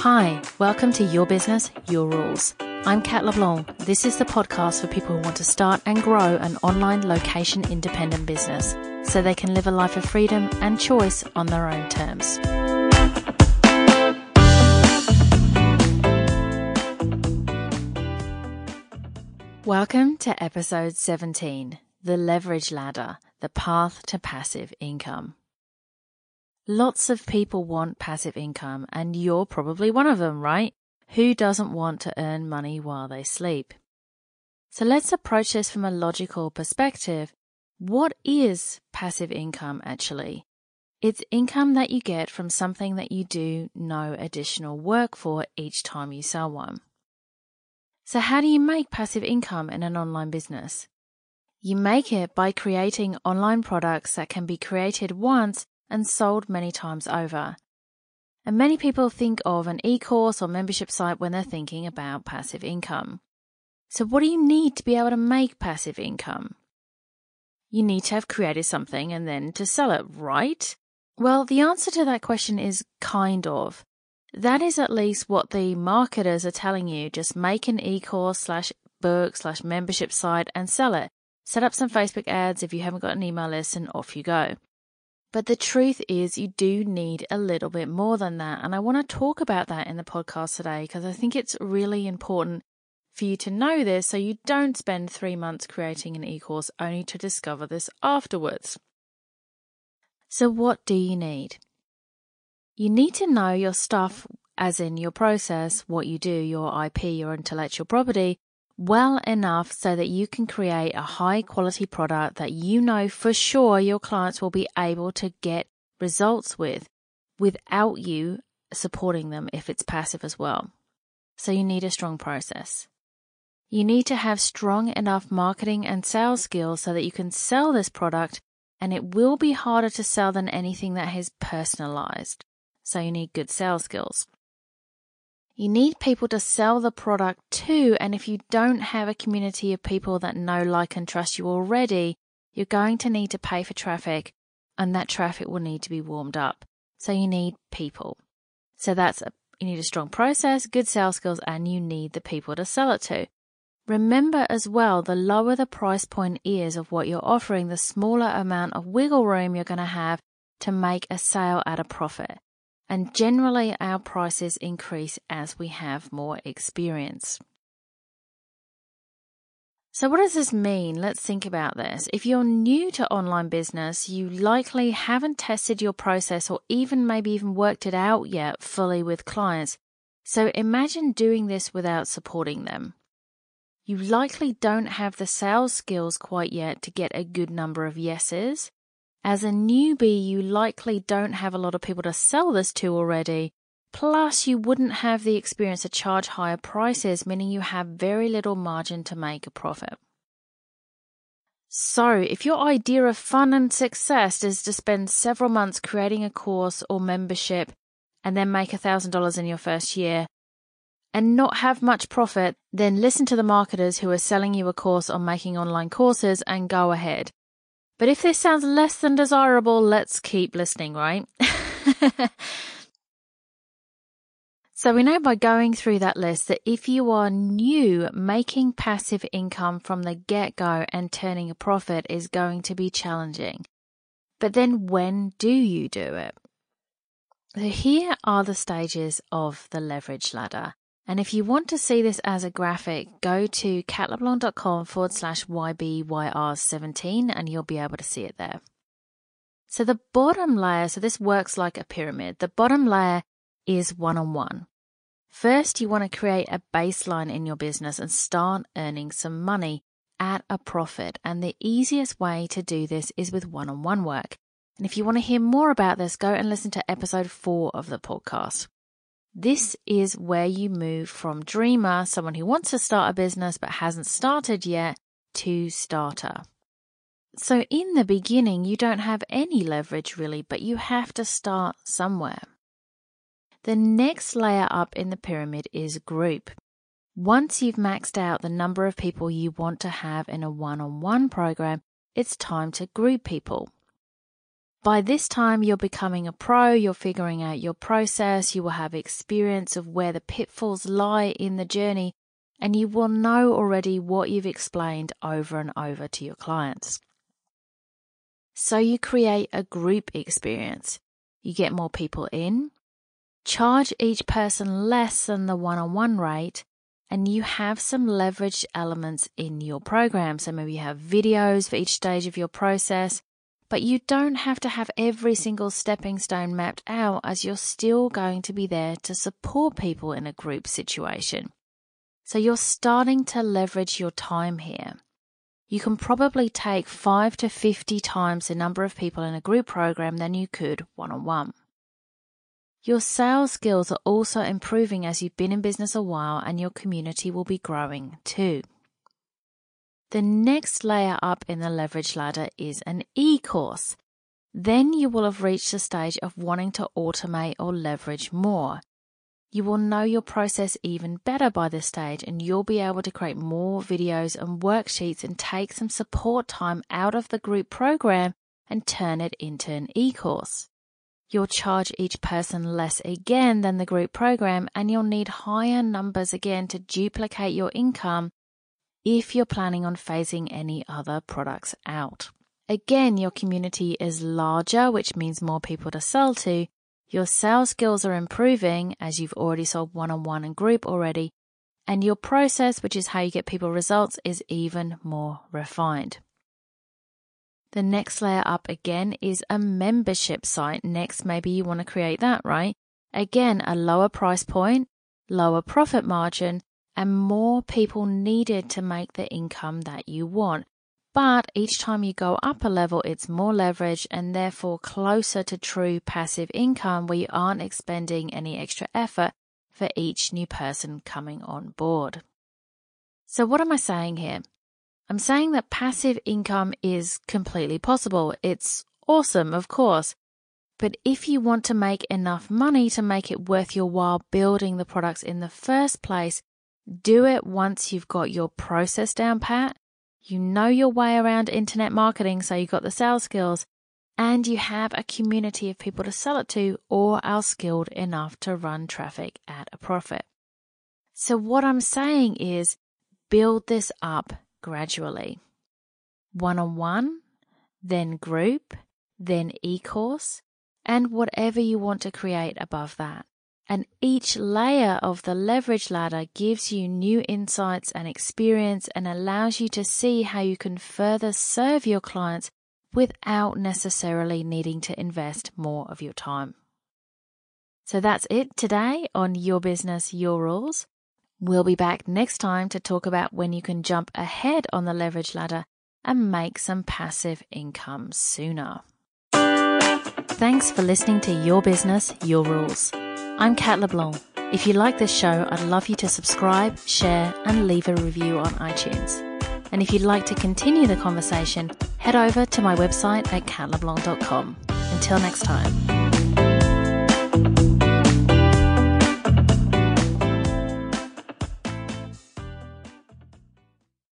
Hi, welcome to Your Business, Your Rules. I'm Kat LeBlanc. This is the podcast for people who want to start and grow an online location independent business so they can live a life of freedom and choice on their own terms. Welcome to episode 17 The Leverage Ladder The Path to Passive Income. Lots of people want passive income, and you're probably one of them, right? Who doesn't want to earn money while they sleep? So let's approach this from a logical perspective. What is passive income actually? It's income that you get from something that you do no additional work for each time you sell one. So, how do you make passive income in an online business? You make it by creating online products that can be created once and sold many times over. And many people think of an e course or membership site when they're thinking about passive income. So, what do you need to be able to make passive income? You need to have created something and then to sell it, right? Well, the answer to that question is kind of. That is at least what the marketers are telling you. Just make an e course slash book slash membership site and sell it. Set up some Facebook ads if you haven't got an email list and off you go. But the truth is, you do need a little bit more than that. And I want to talk about that in the podcast today because I think it's really important for you to know this so you don't spend three months creating an e course only to discover this afterwards. So, what do you need? You need to know your stuff, as in your process, what you do, your IP, your intellectual property, well enough so that you can create a high quality product that you know for sure your clients will be able to get results with without you supporting them if it's passive as well. So you need a strong process. You need to have strong enough marketing and sales skills so that you can sell this product and it will be harder to sell than anything that is personalized. So you need good sales skills. You need people to sell the product to, and if you don't have a community of people that know, like, and trust you already, you're going to need to pay for traffic, and that traffic will need to be warmed up. So you need people. So that's a, you need a strong process, good sales skills, and you need the people to sell it to. Remember as well, the lower the price point is of what you're offering, the smaller amount of wiggle room you're going to have to make a sale at a profit and generally our prices increase as we have more experience. So, what does this mean? Let's think about this. If you're new to online business, you likely haven't tested your process or even maybe even worked it out yet fully with clients. So, imagine doing this without supporting them. You likely don't have the sales skills quite yet to get a good number of yeses. As a newbie, you likely don't have a lot of people to sell this to already. Plus, you wouldn't have the experience to charge higher prices, meaning you have very little margin to make a profit. So, if your idea of fun and success is to spend several months creating a course or membership and then make $1,000 in your first year and not have much profit, then listen to the marketers who are selling you a course on making online courses and go ahead. But if this sounds less than desirable, let's keep listening, right? so we know by going through that list that if you are new, making passive income from the get go and turning a profit is going to be challenging. But then when do you do it? So here are the stages of the leverage ladder. And if you want to see this as a graphic, go to katleblanc.com forward slash YBYR17 and you'll be able to see it there. So the bottom layer, so this works like a pyramid. The bottom layer is one on one. First, you want to create a baseline in your business and start earning some money at a profit. And the easiest way to do this is with one on one work. And if you want to hear more about this, go and listen to episode four of the podcast. This is where you move from dreamer, someone who wants to start a business but hasn't started yet, to starter. So, in the beginning, you don't have any leverage really, but you have to start somewhere. The next layer up in the pyramid is group. Once you've maxed out the number of people you want to have in a one on one program, it's time to group people. By this time, you're becoming a pro, you're figuring out your process, you will have experience of where the pitfalls lie in the journey, and you will know already what you've explained over and over to your clients. So you create a group experience. You get more people in, charge each person less than the one on one rate, and you have some leveraged elements in your program. So maybe you have videos for each stage of your process, but you don't have to have every single stepping stone mapped out as you're still going to be there to support people in a group situation. So you're starting to leverage your time here. You can probably take 5 to 50 times the number of people in a group program than you could one on one. Your sales skills are also improving as you've been in business a while and your community will be growing too. The next layer up in the leverage ladder is an e course. Then you will have reached the stage of wanting to automate or leverage more. You will know your process even better by this stage and you'll be able to create more videos and worksheets and take some support time out of the group program and turn it into an e course. You'll charge each person less again than the group program and you'll need higher numbers again to duplicate your income if you're planning on phasing any other products out. Again, your community is larger, which means more people to sell to. Your sales skills are improving as you've already sold one on one and group already. And your process, which is how you get people results, is even more refined. The next layer up again is a membership site. Next, maybe you want to create that, right? Again, a lower price point, lower profit margin, and more people needed to make the income that you want. But each time you go up a level, it's more leverage and therefore closer to true passive income where you aren't expending any extra effort for each new person coming on board. So, what am I saying here? I'm saying that passive income is completely possible. It's awesome, of course. But if you want to make enough money to make it worth your while building the products in the first place, do it once you've got your process down pat, you know your way around internet marketing, so you've got the sales skills, and you have a community of people to sell it to or are skilled enough to run traffic at a profit. So, what I'm saying is build this up gradually. One on one, then group, then e course, and whatever you want to create above that. And each layer of the leverage ladder gives you new insights and experience and allows you to see how you can further serve your clients without necessarily needing to invest more of your time. So that's it today on Your Business, Your Rules. We'll be back next time to talk about when you can jump ahead on the leverage ladder and make some passive income sooner. Thanks for listening to Your Business, Your Rules. I'm Kat LeBlanc. If you like this show, I'd love you to subscribe, share, and leave a review on iTunes. And if you'd like to continue the conversation, head over to my website at katleblanc.com. Until next time.